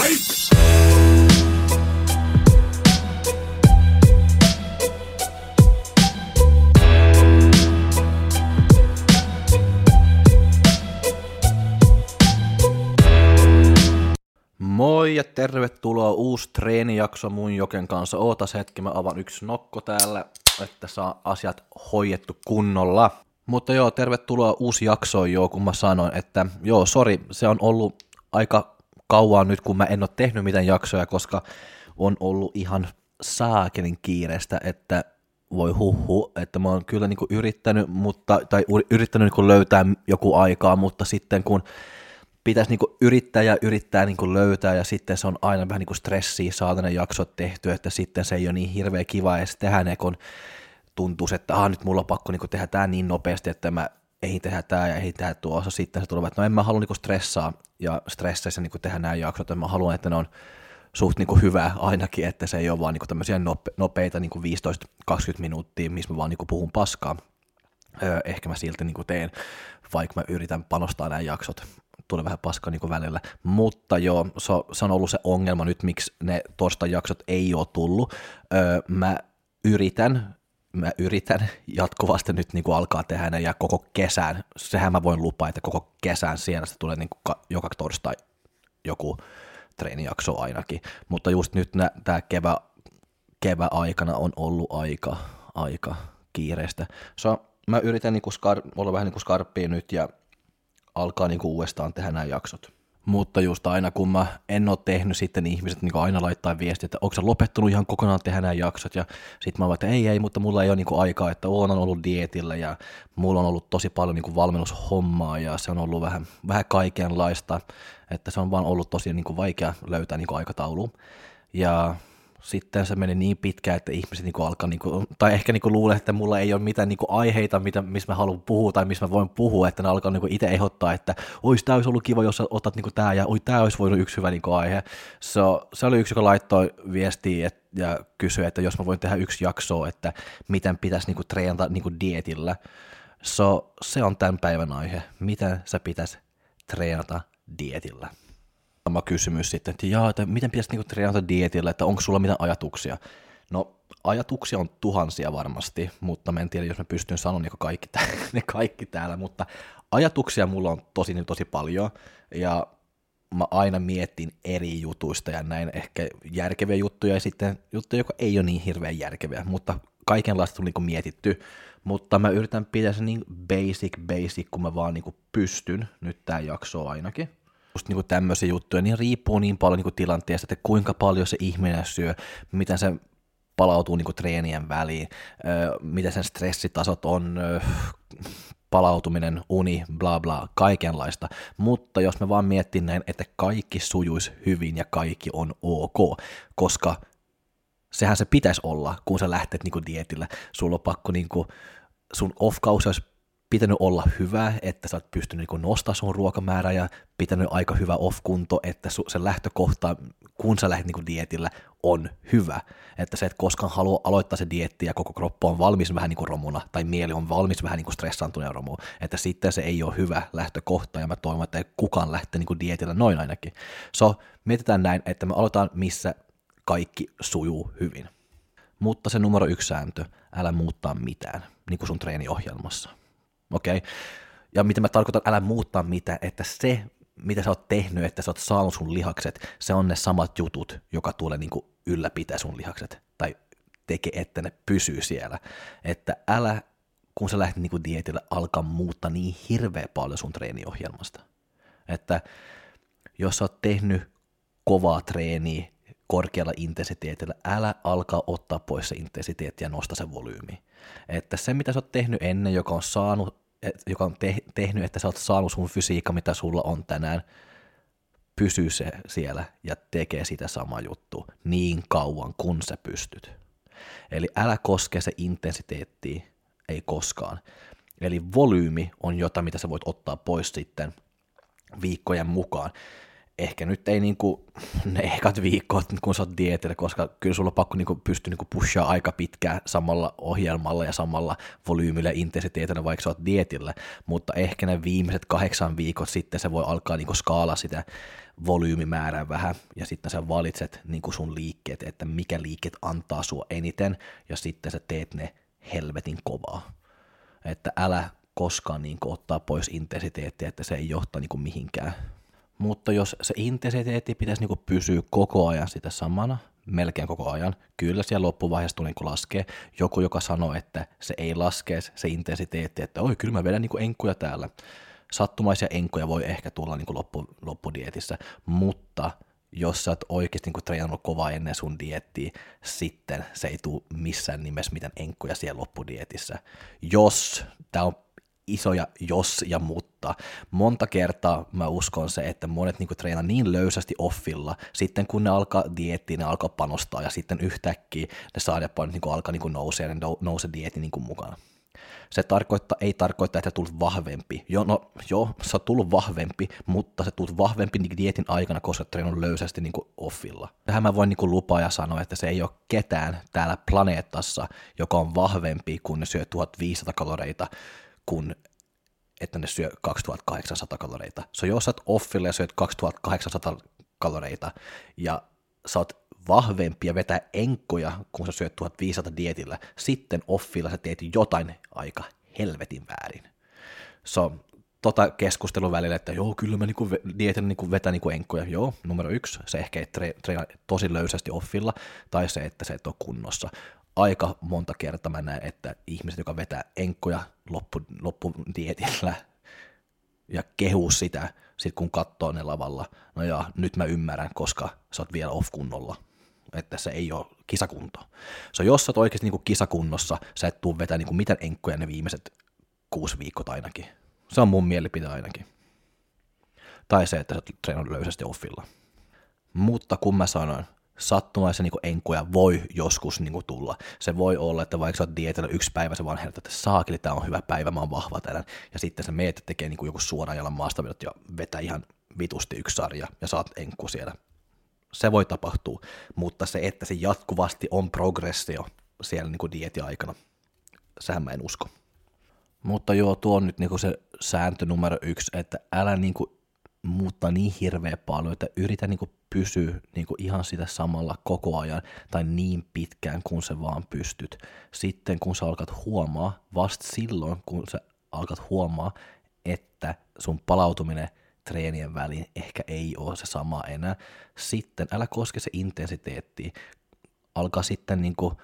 Moi ja tervetuloa uusi treenijakso mun Joken kanssa. Ootas hetki, mä avan yksi nokko täällä, että saa asiat hoidettu kunnolla. Mutta joo, tervetuloa uusi jakso joo, kun mä sanoin, että joo, sori, se on ollut aika kauan nyt, kun mä en ole tehnyt mitään jaksoja, koska on ollut ihan saakelin kiireestä, että voi huhu, että mä oon kyllä niinku yrittänyt, mutta, tai yrittänyt niinku löytää joku aikaa, mutta sitten kun pitäisi niinku yrittää ja yrittää niinku löytää, ja sitten se on aina vähän niinku stressiä saada ne jaksot tehty, että sitten se ei ole niin hirveä kiva edes tehdä ne, kun tuntuu, että ah, nyt mulla on pakko niinku tehdä tämä niin nopeasti, että mä ei tehdä tämä ja ei tehdä tuossa. Sitten se tulee, että no en mä halua niinku stressaa ja stresseissä niinku tehdä nämä jaksot, mä haluan, että ne on suht niinku hyvä ainakin, että se ei ole vaan niinku tämmöisiä nope, nopeita niinku 15-20 minuuttia, missä mä vaan niinku puhun paskaa. Öö, ehkä mä silti niinku teen, vaikka mä yritän panostaa nämä jaksot tulee vähän paskaa niin välillä. Mutta joo, se, se on ollut se ongelma nyt, miksi ne torstai jaksot ei ole tullut. Öö, mä yritän, mä yritän jatkuvasti nyt niin kuin alkaa tehdä ne ja koko kesän, sehän mä voin lupaa, että koko kesän siellä tulee niin kuin joka torstai joku treenijakso ainakin. Mutta just nyt tämä kevä, kevä aikana on ollut aika, aika kiireistä. So, mä yritän niin kuin skar- olla vähän niin kuin skarppia nyt ja alkaa niinku uudestaan tehdä nämä jaksot. Mutta just aina kun mä en ole tehnyt, sitten ihmiset niin aina laittaa viestiä, että onko sä lopettanut ihan kokonaan tehdä nämä jaksot, ja sitten mä vaan, että ei, ei, mutta mulla ei ole niin aikaa, että oon ollut dietillä, ja mulla on ollut tosi paljon niin valmennushommaa, ja se on ollut vähän, vähän kaikenlaista, että se on vaan ollut tosi niin vaikea löytää niin aikataulu. Ja sitten se meni niin pitkään, että ihmiset niinku alkaa, niinku, tai ehkä niinku luulee, että mulla ei ole mitään niinku aiheita, mitä, missä mä haluan puhua tai missä mä voin puhua, että ne alkaa niinku itse ehdottaa, että ois tämä olisi ollut kiva, jos sä otat niinku tämä, ja oi tämä olisi voinut yksi hyvä niinku aihe. So, se oli yksi, joka laittoi viestiä et, ja kysyi, että jos mä voin tehdä yksi jaksoa, että miten pitäisi niinku treenata niinku dietillä. So, se on tämän päivän aihe, miten sä pitäisi treenata dietillä sama kysymys sitten, että jaa, että miten pitäisi niinku treenata dietillä, että onko sulla mitään ajatuksia? No ajatuksia on tuhansia varmasti, mutta mä en tiedä, jos mä pystyn sanomaan niin kaikki, ne kaikki täällä, mutta ajatuksia mulla on tosi, niin tosi paljon, ja mä aina mietin eri jutuista ja näin ehkä järkeviä juttuja ja sitten juttuja, joka ei ole niin hirveän järkeviä, mutta kaikenlaista tuli niin mietitty, mutta mä yritän pitää se niin basic, basic, kun mä vaan niin pystyn, nyt tää jakso ainakin just niin tämmöisiä juttuja, niin riippuu niin paljon niin tilanteesta, että kuinka paljon se ihminen syö, miten se palautuu niin treenien väliin, mitä sen stressitasot on, palautuminen, uni, bla bla, kaikenlaista. Mutta jos me vaan miettii näin, että kaikki sujuisi hyvin ja kaikki on ok, koska sehän se pitäisi olla, kun sä lähtet niinku dietillä. Sulla on pakko niinku, sun off-kausi olisi pitänyt olla hyvä, että sä oot pystynyt niin nostamaan sun ruokamäärää ja pitänyt aika hyvä off-kunto, että se lähtökohta, kun sä lähdet niin dietillä, on hyvä. Että se, et koskaan halua aloittaa se dietti ja koko kroppa on valmis vähän niin romuna, tai mieli on valmis vähän niin stressaantuneen romu, että sitten se ei ole hyvä lähtökohta, ja mä toivon, että ei kukaan lähtee niin dietillä noin ainakin. So, mietitään näin, että me aloitetaan, missä kaikki sujuu hyvin. Mutta se numero yksi sääntö, älä muuttaa mitään, niin kuin sun treeniohjelmassa okei? Okay? Ja mitä mä tarkoitan, älä muuttaa mitä, että se, mitä sä oot tehnyt, että sä oot saanut sun lihakset, se on ne samat jutut, joka tulee niin kuin ylläpitää sun lihakset, tai tekee, että ne pysyy siellä. Että älä, kun sä lähdet niin dietille, alkaa muuttaa niin hirveä paljon sun treeniohjelmasta. Että jos sä oot tehnyt kovaa treeniä korkealla intensiteetillä, älä alkaa ottaa pois se intensiteetti ja nosta se volyymi. Että se, mitä sä oot tehnyt ennen, joka on saanut joka on te- tehnyt, että sä oot saanut sun fysiikka, mitä sulla on tänään, pysyy se siellä ja tekee sitä samaa juttu niin kauan, kun sä pystyt. Eli älä koske se intensiteetti, ei koskaan. Eli volyymi on jotain, mitä sä voit ottaa pois sitten viikkojen mukaan. Ehkä nyt ei niinku ne ekat viikot, kun sä oot dietillä, koska kyllä sulla on pakko niinku pystyä niinku pushaa aika pitkään samalla ohjelmalla ja samalla volyymillä ja intensiteetillä, vaikka sä oot dietillä, mutta ehkä ne viimeiset kahdeksan viikot sitten se voi alkaa niinku skaala sitä volyymimäärää vähän, ja sitten sä valitset niinku sun liikkeet, että mikä liikkeet antaa sua eniten, ja sitten sä teet ne helvetin kovaa. Että älä koskaan niinku ottaa pois intensiteettiä, että se ei johta niinku mihinkään mutta jos se intensiteetti pitäisi niin pysyä koko ajan sitä samana, melkein koko ajan, kyllä siellä loppuvaiheessa tulee niin laskee. Joku, joka sanoo, että se ei laskee se intensiteetti, että oi, kyllä mä vedän niin enkuja täällä. Sattumaisia enkuja voi ehkä tulla niin loppu, loppudietissä, mutta jos sä oot oikeasti niin treenannut kovaa ennen sun diettiä, sitten se ei tule missään nimessä mitään enkkuja siellä loppudietissä. Jos, tämä on isoja jos ja mutta. Monta kertaa mä uskon se, että monet niinku treenaa niin löysästi offilla, sitten kun ne alkaa diettiin, ne alkaa panostaa ja sitten yhtäkkiä ne saadapainot niinku alkaa niinku nousee ja ne nousee dietin niinku mukana. Se tarkoittaa, ei tarkoita, että tulet vahvempi. Jo, no, joo, sä oot tullut vahvempi, mutta se tulet vahvempi niin dietin aikana, koska treenannut löysästi niin offilla. Tähän mä voin niin lupaa ja sanoa, että se ei ole ketään täällä planeetassa, joka on vahvempi, kun ne syö 1500 kaloreita kun että ne syö 2800 kaloreita. So jos sä offilla ja syöt 2800 kaloreita ja sä oot vahvempi ja vetää enkkoja, kun sä syöt 1500 dietillä, sitten offilla sä teet jotain aika helvetin väärin. So, tota keskustelun välillä, että joo, kyllä mä niinku dietin niinku vetän niinku enkkoja. Joo, numero yksi, se ehkä ei tre- tosi löysästi offilla, tai se, että se et ole kunnossa aika monta kertaa mä näen, että ihmiset, joka vetää enkkoja loppu, loppudietillä ja kehuu sitä, sit kun katsoo ne lavalla, no ja nyt mä ymmärrän, koska sä oot vielä off-kunnolla, että se ei ole kisakunto. So, jos sä oot oikeasti niinku kisakunnossa, sä et tuu vetää niinku mitään enkkoja ne viimeiset kuusi viikkoa ainakin. Se on mun mielipide ainakin. Tai se, että sä oot löysästi offilla. Mutta kun mä sanoin, sattumaisia niin enkuja voi joskus niin kuin tulla. Se voi olla, että vaikka sä oot dietillä yksi päivä, se vaan herätät, että saakeli, tämä on hyvä päivä, mä oon vahva tänään. Ja sitten se meet tekee niin kuin joku suoraan jalan maastavedot ja vetää ihan vitusti yksi sarja ja saat enkku siellä. Se voi tapahtua, mutta se, että se jatkuvasti on progressio siellä niin dietin aikana, sehän mä en usko. Mutta joo, tuo on nyt niin kuin se sääntö numero yksi, että älä niin kuin muuttaa niin hirveä paljon, että yritä niin kuin pysyä niin kuin ihan sitä samalla koko ajan tai niin pitkään kuin se vaan pystyt. Sitten kun sä alkat huomaa, vasta silloin kun sä alkat huomaa, että sun palautuminen treenien väliin ehkä ei ole se sama enää, sitten älä koske se intensiteetti, alkaa sitten niin kuin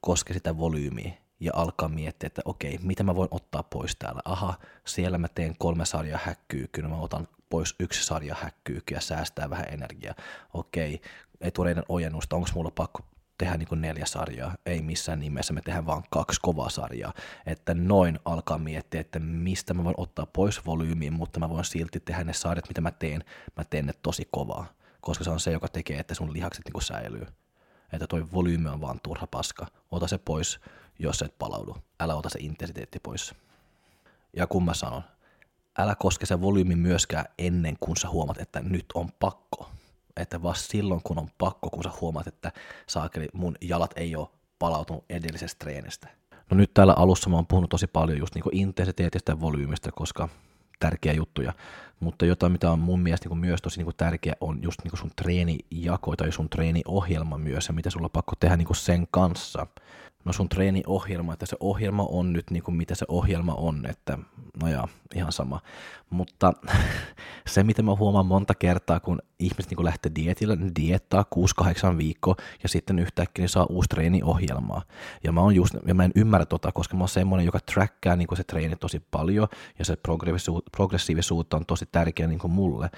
koske sitä volyymiä ja alkaa miettiä, että okei, mitä mä voin ottaa pois täällä. Aha, siellä mä teen kolme sarjaa häkkyy, kyllä mä otan pois yksi sarja häkkyykin ja säästää vähän energiaa. Okei, etureiden ojennusta, onko mulla pakko tehdä niin neljä sarjaa? Ei missään nimessä, me tehdään vaan kaksi kovaa sarjaa. Että noin alkaa miettiä, että mistä mä voin ottaa pois volyymiin, mutta mä voin silti tehdä ne sarjat, mitä mä teen, mä teen ne tosi kovaa. Koska se on se, joka tekee, että sun lihakset niin säilyy. Että toi volyymi on vaan turha paska. Ota se pois, jos et palaudu. Älä ota se intensiteetti pois. Ja kun mä sanon, älä koske se volyymi myöskään ennen kuin sä huomat, että nyt on pakko. Että vasta silloin, kun on pakko, kun sä huomaat, että saakeli mun jalat ei ole palautunut edellisestä treenistä. No nyt täällä alussa mä oon puhunut tosi paljon just niinku intensiteetistä ja volyymistä, koska tärkeä juttuja, mutta jotain, mitä on mun mielestä niin myös tosi niin tärkeä, on just niin sun treenijako tai sun treeniohjelma myös, ja mitä sulla on pakko tehdä niin sen kanssa no sun treeniohjelma, että se ohjelma on nyt niin kuin mitä se ohjelma on, että no ja ihan sama. Mutta se, mitä mä huomaan monta kertaa, kun ihmiset niin lähtee dietille, ne diettaa 6-8 viikkoa ja sitten yhtäkkiä ne saa uusi treeniohjelmaa. Ja mä, oon just, ja mä en ymmärrä tota, koska mä oon semmoinen, joka trackkaa niin se treeni tosi paljon ja se progressiivisuutta on tosi tärkeä niin mulle.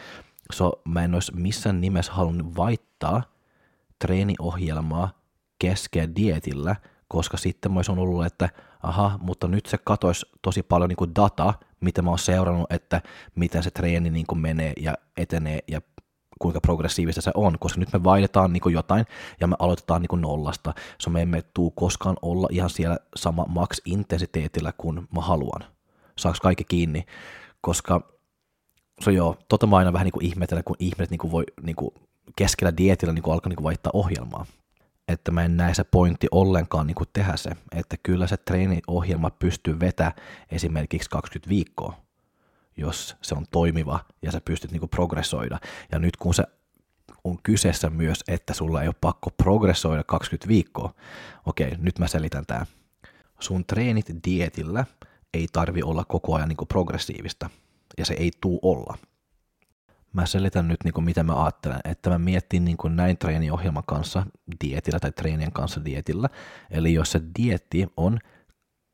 So, mä en olisi missään nimessä halunnut vaihtaa treeniohjelmaa keskeä dietillä – koska sitten mä olisin ollut, että aha, mutta nyt se katoisi tosi paljon niin kuin data, mitä mä oon seurannut, että miten se treeni niin kuin menee ja etenee ja kuinka progressiivista se on, koska nyt me vaihdetaan niin jotain ja me aloitetaan niin nollasta, so me emme tuu koskaan olla ihan siellä sama max-intensiteetillä kuin mä haluan. Saaks kaikki kiinni? Koska So joo, tota mä aina vähän niin ihmetellä, kun ihmiset niin voi niin keskellä dietillä niin alkaa niin vaihtaa ohjelmaa. Että mä en näe se pointti ollenkaan niin kuin tehdä se. Että kyllä se treeniohjelma pystyy vetämään esimerkiksi 20 viikkoa, jos se on toimiva ja sä pystyt niin kuin progressoida. Ja nyt kun se on kyseessä myös, että sulla ei ole pakko progressoida 20 viikkoa. Okei, nyt mä selitän tää. Sun treenit dietillä ei tarvi olla koko ajan niin kuin progressiivista, ja se ei tuu olla. Mä selitän nyt, niin kuin mitä mä ajattelen, että mä mietin niin kuin näin treeniohjelman kanssa dietillä tai treenien kanssa dietillä. Eli jos se dietti on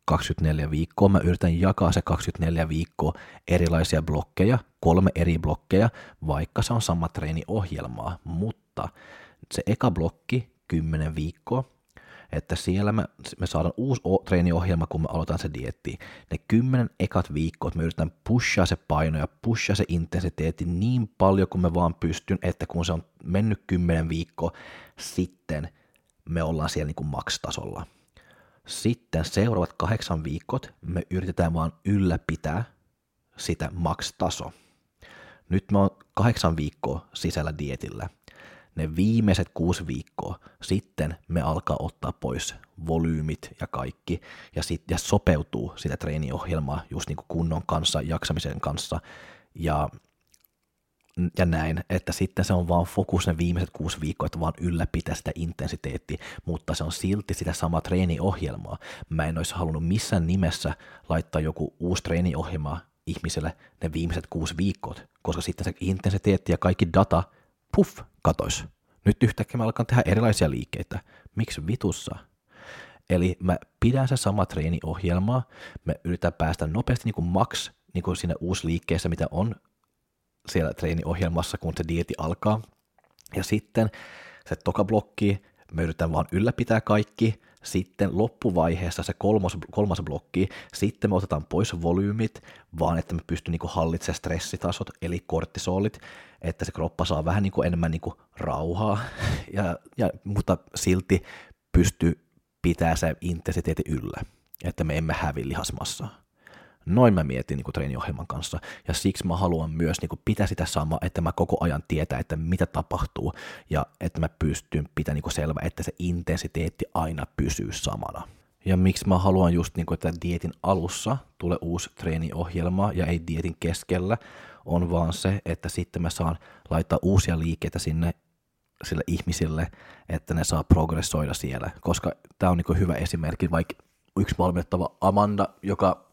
24 viikkoa, mä yritän jakaa se 24 viikkoa erilaisia blokkeja, kolme eri blokkeja, vaikka se on sama treeniohjelmaa, mutta se eka blokki, 10 viikkoa, että siellä me, me saadaan uusi treeniohjelma, kun me aloitan se dietti. Ne kymmenen ekat viikot me yritän pushaa se paino ja pushaa se intensiteetti niin paljon kuin me vaan pystyn, että kun se on mennyt kymmenen viikkoa, sitten me ollaan siellä niin kuin max-tasolla. Sitten seuraavat kahdeksan viikot me yritetään vaan ylläpitää sitä max-taso. Nyt me on kahdeksan viikkoa sisällä dietillä – ne viimeiset kuusi viikkoa, sitten me alkaa ottaa pois volyymit ja kaikki, ja, sit, ja sopeutuu sitä treeniohjelmaa just niin kuin kunnon kanssa, jaksamisen kanssa, ja, ja näin, että sitten se on vaan fokus ne viimeiset kuusi viikkoa, että vaan ylläpitää sitä intensiteettiä, mutta se on silti sitä samaa treeniohjelmaa. Mä en olisi halunnut missään nimessä laittaa joku uusi treeniohjelma ihmiselle ne viimeiset kuusi viikkoa, koska sitten se intensiteetti ja kaikki data – puff, katois. Nyt yhtäkkiä mä alkan tehdä erilaisia liikkeitä. Miksi vitussa? Eli mä pidän se sama treeniohjelmaa, me yritän päästä nopeasti niin kuin max niin kuin siinä uusi liikkeessä, mitä on siellä treeniohjelmassa, kun se dieti alkaa. Ja sitten se toka blokki, me yritän vaan ylläpitää kaikki, sitten loppuvaiheessa se kolmas, kolmas blokki, sitten me otetaan pois volyymit, vaan että me pystyn niin hallitsemaan stressitasot, eli kortisolit, että se kroppa saa vähän niin kuin enemmän niin kuin rauhaa, ja, ja, mutta silti pystyy pitää se intensiteetti yllä, että me emme hävi lihasmassaa. Noin mä mietin niin kuin treeniohjelman kanssa, ja siksi mä haluan myös niin kuin pitää sitä samaa, että mä koko ajan tietää, että mitä tapahtuu, ja että mä pystyn pitämään niin selvä, että se intensiteetti aina pysyy samana. Ja miksi mä haluan just niin kuin, että dietin alussa tulee uusi treeniohjelma ja ei dietin keskellä, on vaan se, että sitten mä saan laittaa uusia liikkeitä sinne sille ihmisille, että ne saa progressoida siellä, koska tämä on niin hyvä esimerkki, vaikka yksi valmennettava Amanda, joka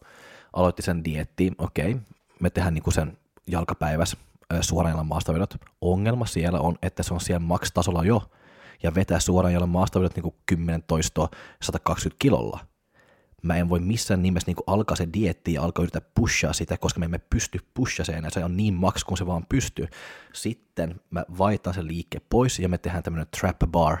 aloitti sen dietti, okei, me tehdään niin sen jalkapäivässä suoraan jalan maastavedot. Ongelma siellä on, että se on siellä max-tasolla jo, ja vetää suoraan jalan maastavedot niin 10 toistoa 120 kilolla. Mä en voi missään nimessä niin alkaa se dietti ja alkaa yrittää pushaa sitä, koska me emme pysty pushaseen, ja se on niin max kuin se vaan pystyy. Sitten mä vaihtan sen liikke pois, ja me tehdään tämmöinen trap bar,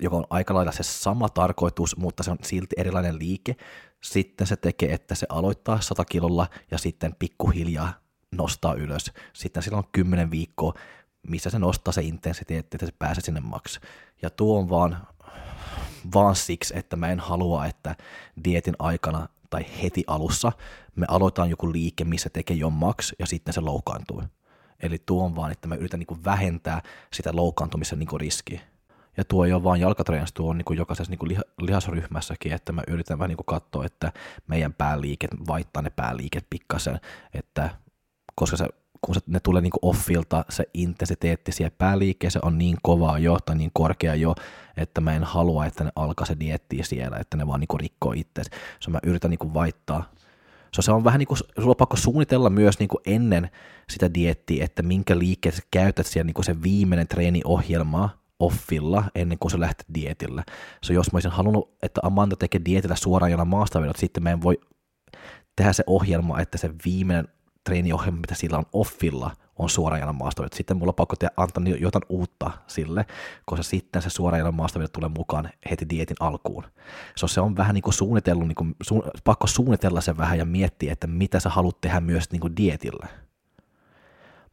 joka on aika lailla se sama tarkoitus, mutta se on silti erilainen liike. Sitten se tekee, että se aloittaa 100 kilolla ja sitten pikkuhiljaa nostaa ylös. Sitten sillä on 10 viikkoa, missä se nostaa se intensiteetti, että se pääsee sinne maks. Ja tuo on vaan, vaan siksi, että mä en halua, että dietin aikana tai heti alussa me aloitetaan joku liike, missä tekee jo maks ja sitten se loukkaantuu. Eli tuo on vaan, että mä yritän niin vähentää sitä loukkaantumisen niin riskiä. Ja tuo ei ole vain jalkatreenissa, tuo on niin kuin jokaisessa niin kuin liha, lihasryhmässäkin, että mä yritän vähän niin kuin katsoa, että meidän pääliiket, vaihtaa ne pääliiket pikkasen, että koska se, kun se, ne tulee niin kuin offilta, se intensiteetti siellä pääliikkeessä on niin kovaa jo tai niin korkea jo, että mä en halua, että ne alkaa se diettiä siellä, että ne vaan niin kuin rikkoo itseänsä. So mä yritän niin kuin vaihtaa So, se on vähän niin kuin, sulla on pakko suunnitella myös niin kuin ennen sitä diettiä, että minkä liikkeet sä käytät siellä niin kuin se viimeinen treeniohjelma, offilla ennen kuin se lähti dietillä. So jos mä olisin halunnut, että Amanda tekee dietillä suoraan jonain maastavedot, sitten mä en voi tehdä se ohjelma, että se viimeinen treeniohjelma, mitä sillä on offilla, on suoraan jalan maastavedot. Sitten mulla on pakko tehdä, antaa jotain uutta sille, koska sitten se suoraan jalan maastavedot tulee mukaan heti dietin alkuun. So se on vähän niin kuin suunnitellut, niin kuin, su, pakko suunnitella se vähän ja miettiä, että mitä sä haluat tehdä myös niin kuin dietillä.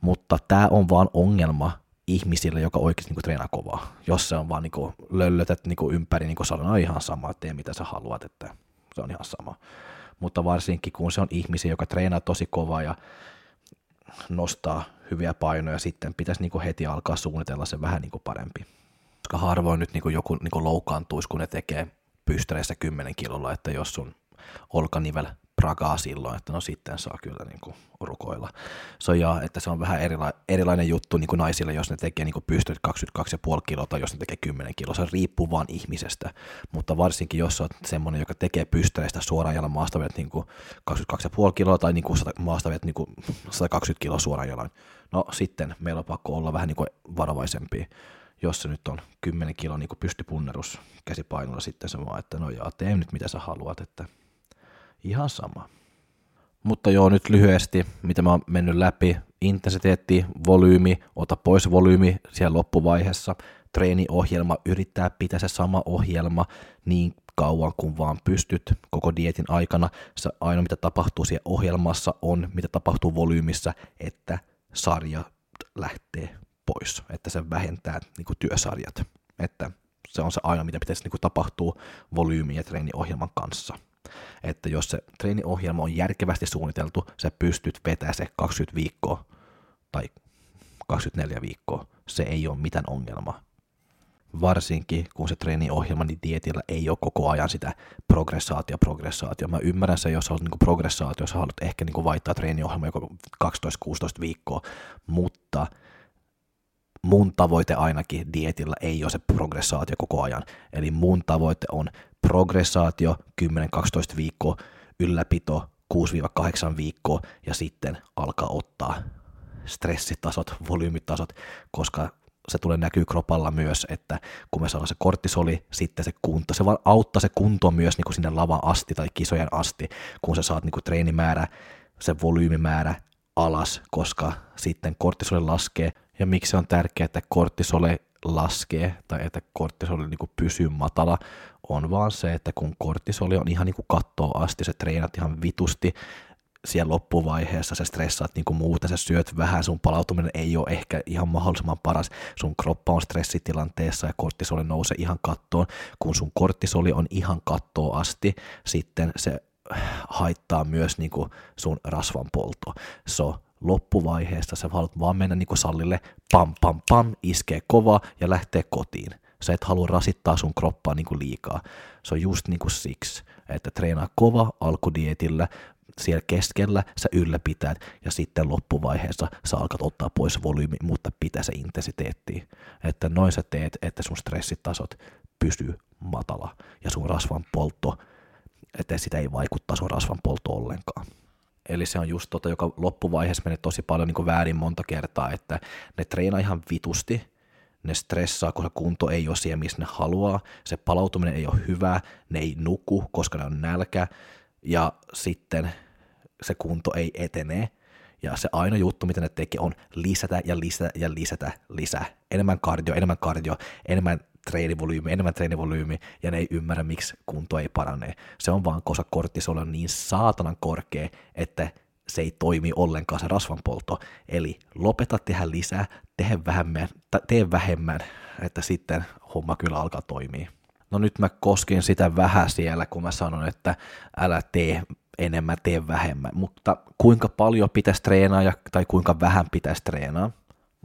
Mutta tämä on vaan ongelma, ihmisille, joka oikeasti niin kuin, treenaa kovaa. Jos se on vaan niin kuin, löllötet niin kuin, ympäri, niin kuin sanoin, on ihan sama, tee mitä sä haluat, että se on ihan sama. Mutta varsinkin kun se on ihmisiä, joka treenaa tosi kovaa ja nostaa hyviä painoja, sitten pitäisi niin kuin heti alkaa suunnitella se vähän niin kuin parempi. Koska harvoin nyt niin kuin joku niin kuin loukkaantuisi, kun ne tekee pystyreissä 10 kilolla, että jos sun olkanivel prakaa silloin, että no sitten saa kyllä niin kuin rukoilla. So, ja, että se on vähän erila- erilainen juttu niin kuin naisille, jos ne tekee niin pystyt 22,5 kiloa tai jos ne tekee 10 kiloa. Se riippuu vaan ihmisestä, mutta varsinkin jos olet semmoinen, joka tekee pystyreistä suoraan jalan maastavet niin 22,5 kiloa tai niin kuin maastavet niin kuin 120 kiloa suoraan jalan, no sitten meillä on pakko olla vähän niin kuin varovaisempia jos se nyt on 10 kiloa niin pystypunnerus käsipainolla, sitten se vaan, että no jaa, tee nyt mitä sä haluat, että ihan sama. Mutta joo, nyt lyhyesti, mitä mä oon mennyt läpi, intensiteetti, volyymi, ota pois volyymi siellä loppuvaiheessa, treeniohjelma, yrittää pitää se sama ohjelma niin kauan kuin vaan pystyt koko dietin aikana. Se ainoa, mitä tapahtuu siellä ohjelmassa on, mitä tapahtuu volyymissä, että sarja lähtee pois, että se vähentää niin kuin työsarjat, että se on se aina, mitä pitäisi niin tapahtua volyymi- ja treeniohjelman kanssa. Että jos se treeniohjelma on järkevästi suunniteltu, sä pystyt vetämään se 20 viikkoa tai 24 viikkoa. Se ei ole mitään ongelmaa. Varsinkin kun se treeniohjelma, niin dietillä ei ole koko ajan sitä progressaatio, progressaatio. Mä ymmärrän se, jos haluat niin progressaatio, jos haluat ehkä niin vaihtaa treeniohjelma joko 12-16 viikkoa, mutta mun tavoite ainakin dietillä ei ole se progressaatio koko ajan. Eli mun tavoite on progressaatio 10-12 viikkoa, ylläpito 6-8 viikkoa ja sitten alkaa ottaa stressitasot, volyymitasot, koska se tulee näkyy kropalla myös, että kun me saadaan se kortisoli, sitten se kunto, se vaan auttaa se kunto myös niin kuin sinne lavan asti tai kisojen asti, kun sä saat niin kuin treenimäärä, se volyymimäärä alas, koska sitten kortisoli laskee, ja miksi se on tärkeää, että kortisoli laskee tai että kortisoli niin pysyy matala, on vaan se, että kun kortisoli on ihan niin kuin asti, se treenat ihan vitusti, siellä loppuvaiheessa sä stressaat niin kuin muuten, sä syöt vähän, sun palautuminen ei ole ehkä ihan mahdollisimman paras, sun kroppa on stressitilanteessa ja kortisoli nousee ihan kattoon, kun sun kortisoli on ihan kattoa asti, sitten se haittaa myös niin kuin sun rasvan poltoa. So, loppuvaiheessa sä haluat vaan mennä niin sallille, pam pam pam, iskee kova ja lähtee kotiin. Sä et halua rasittaa sun kroppaa niin kuin liikaa. Se on just niin kuin siksi, että treenaa kova alkudietillä, siellä keskellä sä ylläpität ja sitten loppuvaiheessa sä alkat ottaa pois volyymi, mutta pitää se intensiteetti. Että noin sä teet, että sun stressitasot pysyy matala ja sun rasvan poltto, että sitä ei vaikuttaa sun rasvan poltto ollenkaan. Eli se on just tota, joka loppuvaiheessa menee tosi paljon niin väärin monta kertaa, että ne treenaa ihan vitusti, ne stressaa, koska kunto ei ole siellä, missä ne haluaa, se palautuminen ei ole hyvä, ne ei nuku, koska ne on nälkä, ja sitten se kunto ei etene, ja se aina juttu, mitä ne tekee, on lisätä ja lisätä ja lisätä lisää. Enemmän kardio, enemmän kardio, enemmän treenivolyymi, enemmän treenivolyymi, ja ne ei ymmärrä, miksi kunto ei parane. Se on vaan, koska kortisol on niin saatanan korkea, että se ei toimi ollenkaan se rasvanpolto. Eli lopeta tehdä lisää, tee vähemmän, tee vähemmän, että sitten homma kyllä alkaa toimia. No nyt mä koskin sitä vähän siellä, kun mä sanon, että älä tee enemmän, tee vähemmän. Mutta kuinka paljon pitäisi treenaa ja, tai kuinka vähän pitäisi treenaa?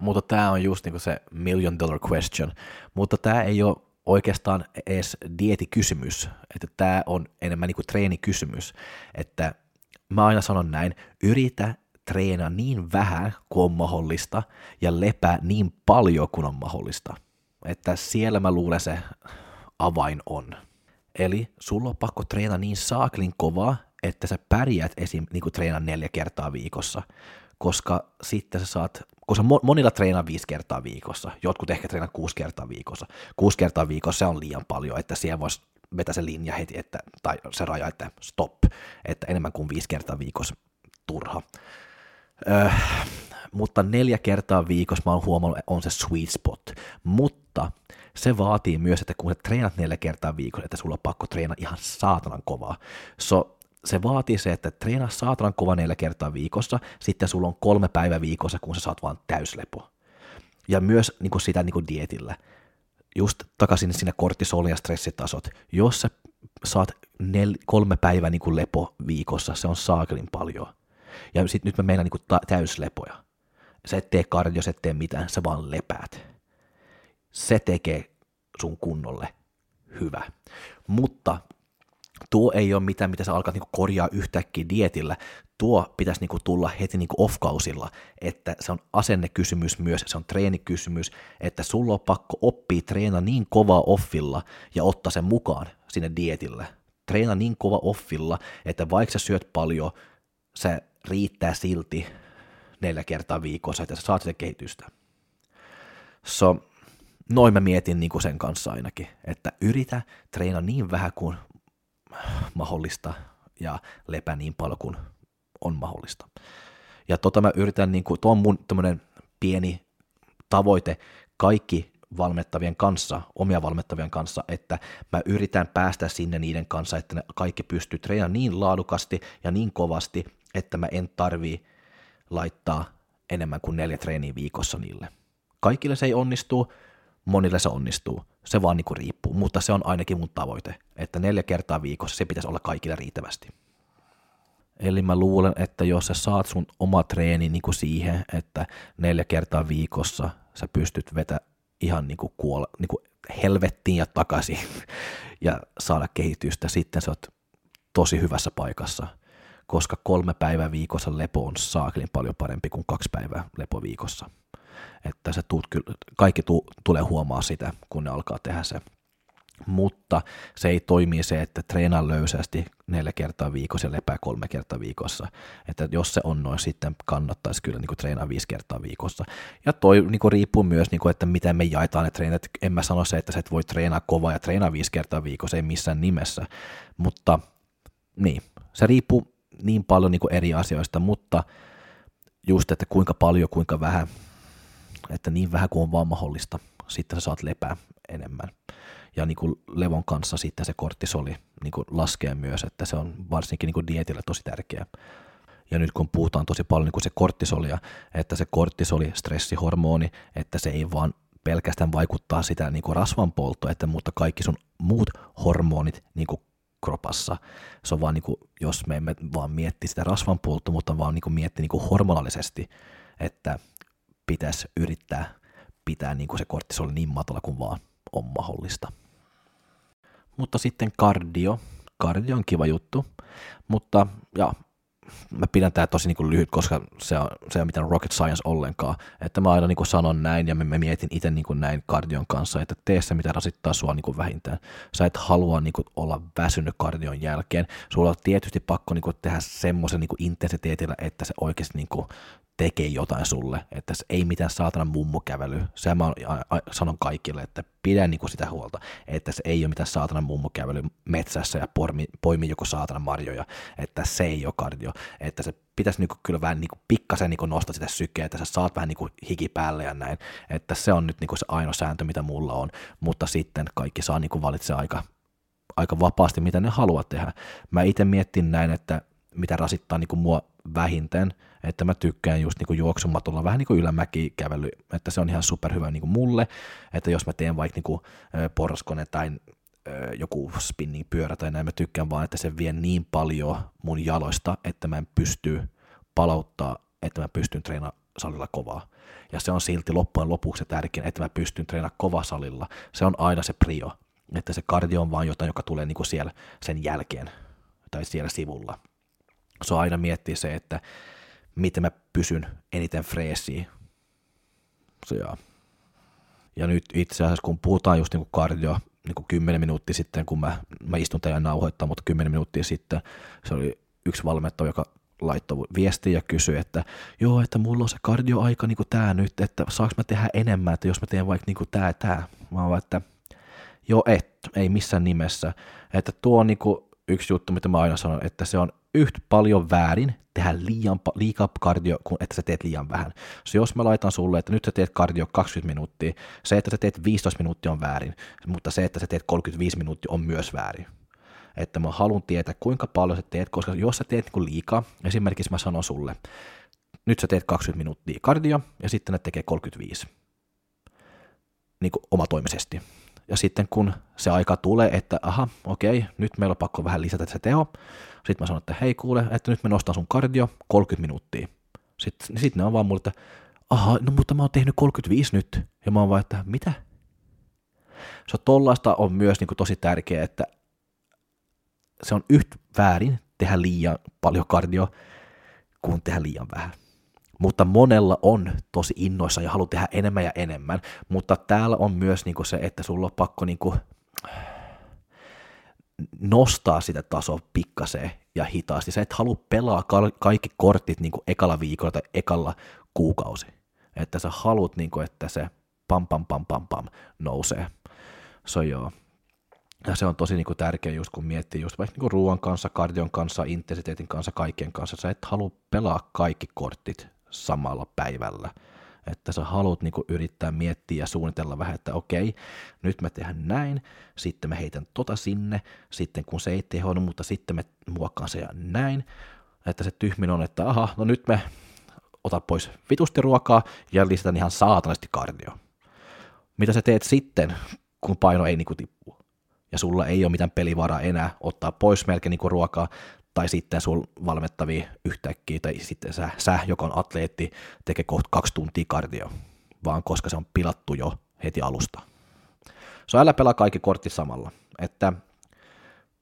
Mutta tämä on just niinku se million dollar question. Mutta tämä ei ole oikeastaan edes dietikysymys, että tämä on enemmän niinku treenikysymys, että mä aina sanon näin, yritä treena niin vähän kuin on mahdollista ja lepää niin paljon kuin on mahdollista. Että siellä mä luulen se avain on. Eli sulla on pakko treena niin saaklin kovaa, että sä pärjäät esim. Niin kuin treenaa neljä kertaa viikossa, koska sitten sä saat, koska monilla treenaa viisi kertaa viikossa, jotkut ehkä treenaa kuusi kertaa viikossa. Kuusi kertaa viikossa se on liian paljon, että siellä voisi vetää se linja heti, että, tai se raja, että stop, että enemmän kuin viisi kertaa viikossa turha. Öö, mutta neljä kertaa viikossa mä oon huomannut, on se sweet spot. Mutta se vaatii myös, että kun sä treenat neljä kertaa viikossa, että sulla on pakko treenaa ihan saatanan kovaa. So, se vaatii se, että treenaa saatanan kova neljä kertaa viikossa, sitten sulla on kolme päivää viikossa, kun sä saat vaan täyslepo. Ja myös niin kuin sitä niin kuin dietillä. Just takaisin sinne kortisoli- ja stressitasot. Jos sä saat nel, kolme päivää niin kuin lepo viikossa, se on saakelin paljon. Ja sitten nyt mä meinaan niin ta- täyslepoja. Sä et tee kardio, sä et tee mitään, sä vaan lepäät. Se tekee sun kunnolle hyvä. Mutta tuo ei ole mitään, mitä sä alkaa niinku korjaa yhtäkkiä dietillä. Tuo pitäisi niinku tulla heti niinku off-kausilla, että se on asennekysymys myös, se on treenikysymys, että sulla on pakko oppia treena niin kovaa offilla ja ottaa sen mukaan sinne dietille. Treena niin kova offilla, että vaikka sä syöt paljon, se riittää silti neljä kertaa viikossa, että sä saat sitä kehitystä. So, noin mä mietin niin sen kanssa ainakin, että yritä treena niin vähän kuin mahdollista ja lepä niin paljon kuin on mahdollista. Ja tota mä yritän, niin kuin, tuo on mun tämmönen pieni tavoite kaikki valmettavien kanssa, omia valmettavien kanssa, että mä yritän päästä sinne niiden kanssa, että ne kaikki pystyy treenaamaan niin laadukasti ja niin kovasti, että mä en tarvii laittaa enemmän kuin neljä treeniä viikossa niille. Kaikille se ei onnistu, monille se onnistuu. Se vaan niinku riippuu, mutta se on ainakin mun tavoite, että neljä kertaa viikossa se pitäisi olla kaikille riittävästi. Eli mä luulen, että jos sä saat sun oma treeni niinku siihen, että neljä kertaa viikossa sä pystyt vetä ihan niinku kuolla, niinku helvettiin ja takaisin ja saada kehitystä, sitten sä oot tosi hyvässä paikassa – koska kolme päivää viikossa lepo on saakelin paljon parempi kuin kaksi päivää lepo viikossa. Että se tuut, kaikki tu, tulee huomaa sitä, kun ne alkaa tehdä se. Mutta se ei toimi se, että treenaa löysästi neljä kertaa viikossa ja lepää kolme kertaa viikossa. Että jos se on noin, sitten kannattaisi kyllä niin treenaa viisi kertaa viikossa. Ja toi niin kuin, riippuu myös, niin kuin, että miten me jaetaan ne treenit. En mä sano se, että sä et voi treenaa kovaa ja treenaa viisi kertaa viikossa, ei missään nimessä. Mutta niin, se riippuu niin paljon niin kuin eri asioista, mutta just, että kuinka paljon, kuinka vähän, että niin vähän kuin on vaan mahdollista, sitten sä saat lepää enemmän. Ja niin kuin levon kanssa sitten se korttisoli niin kuin laskee myös, että se on varsinkin niin kuin dietille tosi tärkeä. Ja nyt kun puhutaan tosi paljon niin kuin se korttisolia, että se korttisoli, stressihormoni, että se ei vaan pelkästään vaikuttaa sitä niin kuin rasvan polttoa, että mutta kaikki sun muut hormonit, niin kuin kropassa. Se on vaan, niin kuin, jos me emme vaan mietti sitä rasvanpolttoa, mutta vaan niin kuin mietti niin kuin hormonallisesti, että pitäisi yrittää pitää niin kuin se korttisoli niin matala kuin vaan on mahdollista. Mutta sitten kardio. Kardio on kiva juttu, mutta ja mä pidän tää tosi niin lyhyt, koska se on, se ei ole mitään rocket science ollenkaan. Että mä aina niin sanon näin ja mä, mietin itse niin näin kardion kanssa, että tee se, mitä rasittaa sua niin vähintään. Sä et halua niin olla väsynyt kardion jälkeen. Sulla on tietysti pakko niin tehdä semmoisen niin intensiteetillä, että se oikeasti niin tekee jotain sulle, että ei mitään saatana mummokävely. Se mä sanon kaikille, että pidä niinku sitä huolta, että se ei ole mitään saatana mummokävely metsässä ja poimi, poimi joku saatana marjoja, että se ei ole kardio, että se pitäisi niinku kyllä vähän niinku pikkasen niinku nostaa sitä sykkeä, että sä saat vähän niinku hiki päälle ja näin, että se on nyt niinku se ainoa sääntö, mitä mulla on, mutta sitten kaikki saa niinku valitse aika, aika vapaasti, mitä ne haluaa tehdä. Mä itse miettin näin, että mitä rasittaa niinku mua vähintään, että mä tykkään just niinku juoksumatolla vähän niinku ylämäkikävely, että se on ihan superhyvä niinku mulle, että jos mä teen vaikka niinku porraskone tai joku spinning pyörä tai näin, mä tykkään vaan, että se vie niin paljon mun jaloista, että mä en pysty palauttaa, että mä pystyn treenaamaan salilla kovaa. Ja se on silti loppujen lopuksi tärkein, että mä pystyn treenaamaan kova salilla. Se on aina se prio, että se kardio on vaan jotain, joka tulee niinku siellä sen jälkeen tai siellä sivulla. Se on aina miettiä se, että miten mä pysyn eniten freesiä. Se ja. ja nyt itse asiassa, kun puhutaan just niin kuin kardio, niin kuin 10 minuuttia sitten, kun mä, mä istun teidän nauhoittaa, mutta 10 minuuttia sitten se oli yksi valmentaja, joka laittoi viestiä ja kysyi, että joo, että mulla on se kardioaika niin kuin tää nyt, että saaks mä tehdä enemmän, että jos mä teen vaikka niin kuin tää tää. Mä oon että joo, et, ei missään nimessä. Että tuo on niin kuin yksi juttu, mitä mä aina sanon, että se on yhtä paljon väärin tehdä liian, liikaa kardio, kuin että sä teet liian vähän. So jos mä laitan sulle, että nyt sä teet kardio 20 minuuttia, se, että sä teet 15 minuuttia on väärin, mutta se, että sä teet 35 minuuttia on myös väärin. Että mä haluan tietää, kuinka paljon sä teet, koska jos sä teet niin liikaa, esimerkiksi mä sanon sulle, nyt sä teet 20 minuuttia kardio ja sitten ne tekee 35 niin kuin omatoimisesti Ja sitten kun se aika tulee, että aha, okei, nyt meillä on pakko vähän lisätä se teho, sitten mä sanon, että hei kuule, että nyt me nostan sun kardio 30 minuuttia. Sitten, sitten ne on vaan mulle, että aha, no mutta mä oon tehnyt 35 nyt. Ja mä oon vaan, että mitä? Se on tollaista on myös niin kuin tosi tärkeää, että se on yhtä väärin tehdä liian paljon kardio kuin tehdä liian vähän. Mutta monella on tosi innoissa ja haluaa tehdä enemmän ja enemmän, mutta täällä on myös niinku se, että sulla on pakko niinku nostaa sitä tasoa pikkaseen ja hitaasti. Sä et halua pelaa kaikki kortit niinku ekalla viikolla tai ekalla kuukausi. Että sä haluat, niinku, että se pam pam pam pam pam nousee. So joo. Ja se on tosi niin kuin, tärkeä just kun miettii just vaikka niin kuin, ruoan kanssa, kardion kanssa, intensiteetin kanssa, kaikkien kanssa. Sä et halua pelaa kaikki kortit samalla päivällä. Että sä haluat niin yrittää miettiä ja suunnitella vähän, että okei, nyt mä tehdään näin, sitten mä heitän tota sinne, sitten kun se ei tehonnut, mutta sitten mä muokkaan se ja näin. Että se tyhmin on, että aha, no nyt me ota pois vitusti ruokaa ja lisätään ihan saatanasti kardio. Mitä sä teet sitten, kun paino ei niinku tippu? Ja sulla ei ole mitään pelivaraa enää ottaa pois melkein niinku ruokaa, tai sitten sul valmettavia yhtäkkiä, tai sitten sä, sä, joka on atleetti, tekee kohta kaksi tuntia kardio, vaan koska se on pilattu jo heti alusta. So älä pelaa kaikki kortti samalla, että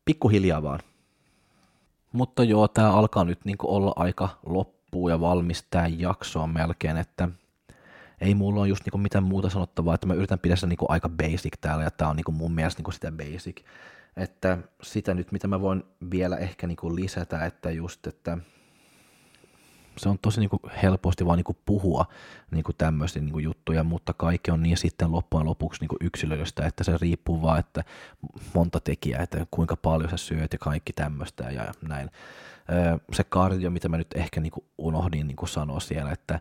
pikkuhiljaa vaan. Mutta joo, tää alkaa nyt niinku olla aika loppuun ja valmis tää jaksoa melkein, että ei mulla ole just niinku mitään muuta sanottavaa, että mä yritän pidä sitä niinku aika basic täällä, ja tää on niinku mun mielestä niinku sitä basic. Että sitä nyt, mitä mä voin vielä ehkä niinku lisätä, että just, että se on tosi niinku helposti vaan niinku puhua niinku tämmöisiä niinku juttuja, mutta kaikki on niin sitten loppujen lopuksi niinku yksilöistä, että se riippuu vaan, että monta tekijää, että kuinka paljon sä syöt ja kaikki tämmöistä ja näin. Se kardio, mitä mä nyt ehkä niinku unohdin niinku sanoa siellä, että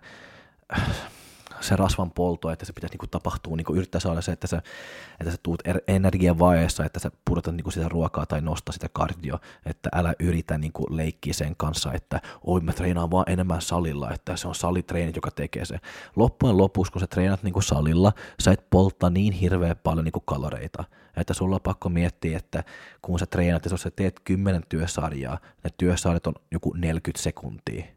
se rasvan polto, että se pitäisi niin kuin, tapahtua, niin kuin, yrittää saada se, että sä, että sä tuut er, energian vaiheessa, että sä pudotat niin kuin, sitä ruokaa tai nostaa sitä kardio, että älä yritä niin kuin, leikkiä sen kanssa, että oi mä treenaan vaan enemmän salilla, että se on salitreenit, joka tekee se. Loppujen lopuksi, kun sä treenat niin kuin, salilla, sä et poltta niin hirveän paljon niin kuin, kaloreita, että sulla on pakko miettiä, että kun sä treenat, jos sä teet kymmenen työsarjaa, ne työsarjat on joku 40 sekuntia,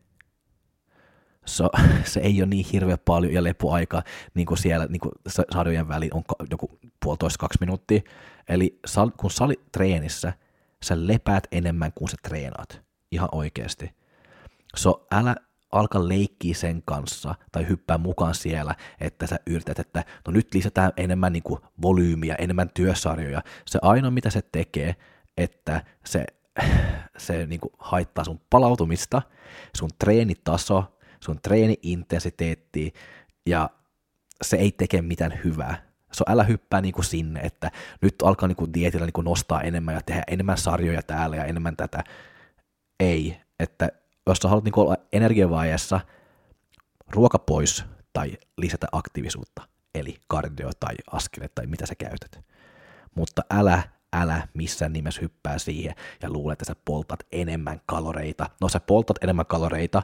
se, se ei ole niin hirveä paljon ja lepoaika niin kuin siellä niin kuin sarjojen väliin on joku puolitoista kaksi minuuttia. Eli kun treenissä, sä lepäät enemmän kuin sä treenaat. Ihan oikeasti. So, älä alka leikkiä sen kanssa tai hyppää mukaan siellä, että sä yrität, että no nyt lisätään enemmän niin kuin volyymiä, enemmän työsarjoja. Se ainoa, mitä se tekee, että se, se niin kuin haittaa sun palautumista, sun treenitaso sun treeni-intensiteetti ja se ei teke mitään hyvää. So älä hyppää niinku sinne, että nyt alkaa niinku dietillä niinku nostaa enemmän ja tehdä enemmän sarjoja täällä ja enemmän tätä. Ei, että jos sä haluat niinku olla energiavaiheessa, ruoka pois tai lisätä aktiivisuutta, eli kardio tai askele tai mitä sä käytät. Mutta älä, älä missään nimessä hyppää siihen ja luule, että sä poltat enemmän kaloreita. No sä poltat enemmän kaloreita,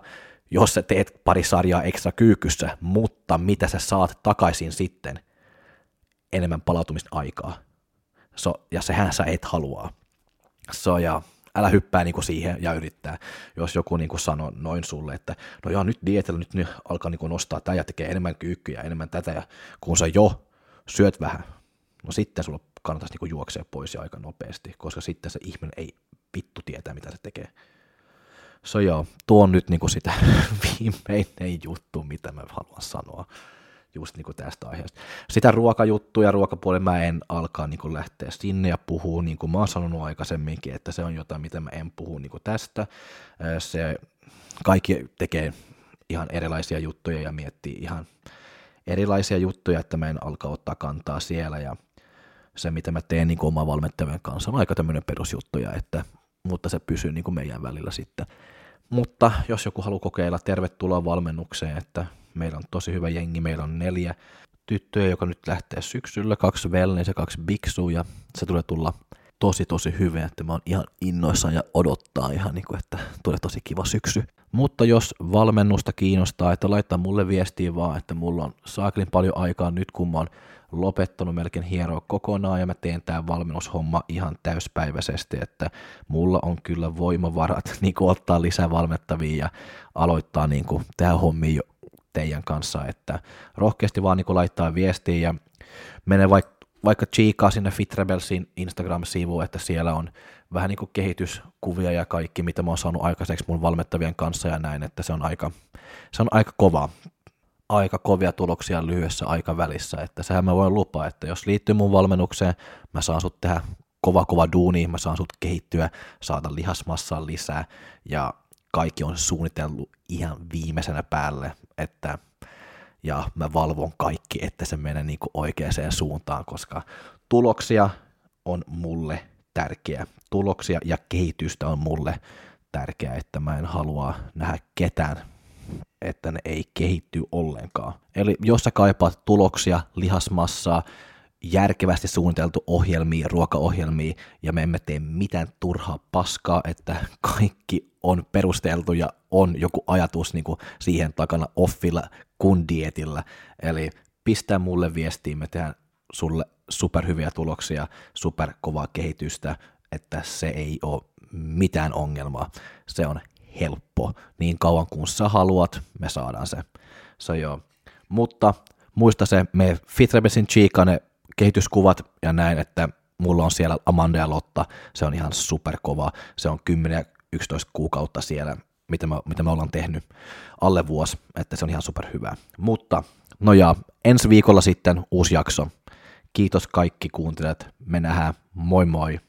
jos sä teet pari sarjaa ekstra kyykyssä, mutta mitä sä saat takaisin sitten? Enemmän palautumisaikaa. So, ja sehän sä et halua. So, ja älä hyppää niinku siihen ja yrittää. Jos joku niinku sanoo noin sulle, että no joo, nyt dietillä nyt, nyt alkaa niinku nostaa tämä ja tekee enemmän kyykkyjä, enemmän tätä, ja kun sä jo syöt vähän, no sitten sulla kannattaisi niinku juoksea pois ja aika nopeasti, koska sitten se ihminen ei vittu tietää, mitä se tekee. So joo, tuo on nyt niinku sitä viimeinen juttu, mitä mä haluan sanoa just niinku tästä aiheesta. Sitä ruokajuttuja, ruokapuolella mä en alkaa niinku lähteä sinne ja puhua, niin kuin mä oon sanonut aikaisemminkin, että se on jotain, mitä mä en puhu niinku tästä. Se kaikki tekee ihan erilaisia juttuja ja miettii ihan erilaisia juttuja, että mä en alkaa ottaa kantaa siellä ja se, mitä mä teen niin oman valmentajan kanssa, on aika tämmöinen perusjuttuja, että, mutta se pysyy niin kuin meidän välillä sitten. Mutta jos joku haluaa kokeilla, tervetuloa valmennukseen, että meillä on tosi hyvä jengi, meillä on neljä tyttöjä, joka nyt lähtee syksyllä, kaksi wellness ja kaksi biksu, ja se tulee tulla tosi tosi hyvin, että mä oon ihan innoissaan ja odottaa ihan niin kuin, että tulee tosi kiva syksy. Mutta jos valmennusta kiinnostaa, että laittaa mulle viestiä vaan, että mulla on saaklin paljon aikaa nyt, kun mä oon lopettanut melkein hieroa kokonaan ja mä teen tämän valmennushomma ihan täyspäiväisesti, että mulla on kyllä voimavarat niin kuin ottaa lisää valmettavia ja aloittaa niin kuin, tehdä hommia teidän kanssa, että rohkeasti vaan niin kuin laittaa viestiä ja mene vaikka vaikka chiikaa sinne FitRebelsin Instagram-sivuun, että siellä on vähän niin kuin kehityskuvia ja kaikki, mitä mä oon saanut aikaiseksi mun valmettavien kanssa ja näin, että se on aika, se on aika kova, aika kovia tuloksia lyhyessä aikavälissä, että sehän mä voin lupaa, että jos liittyy mun valmennukseen, mä saan sut tehdä kova kova duuni, mä saan sut kehittyä, saada lihasmassaa lisää ja kaikki on suunnitellut ihan viimeisenä päälle, että ja mä valvon kaikki, että se menee niin oikeaan suuntaan, koska tuloksia on mulle tärkeä. Tuloksia ja kehitystä on mulle tärkeää, että mä en halua nähdä ketään, että ne ei kehitty ollenkaan. Eli jos sä kaipaat tuloksia, lihasmassaa, järkevästi suunniteltu ohjelmia, ruokaohjelmia, ja me emme tee mitään turhaa paskaa, että kaikki on perusteltu ja on joku ajatus niin kuin siihen takana offilla kuin dietillä. Eli pistää mulle viestiä, me tehdään sulle superhyviä tuloksia, superkovaa kehitystä, että se ei ole mitään ongelmaa. Se on helppo. Niin kauan kuin sä haluat, me saadaan se. Se joo. Mutta muista se, me Fitrebesin Chiikane kehityskuvat ja näin, että mulla on siellä Amanda ja Lotta, se on ihan superkova, se on 10-11 kuukautta siellä, mitä me, mitä me ollaan tehnyt alle vuosi, että se on ihan superhyvää. Mutta no ja ensi viikolla sitten uusi jakso. Kiitos kaikki kuuntelijat, me nähdään, moi moi!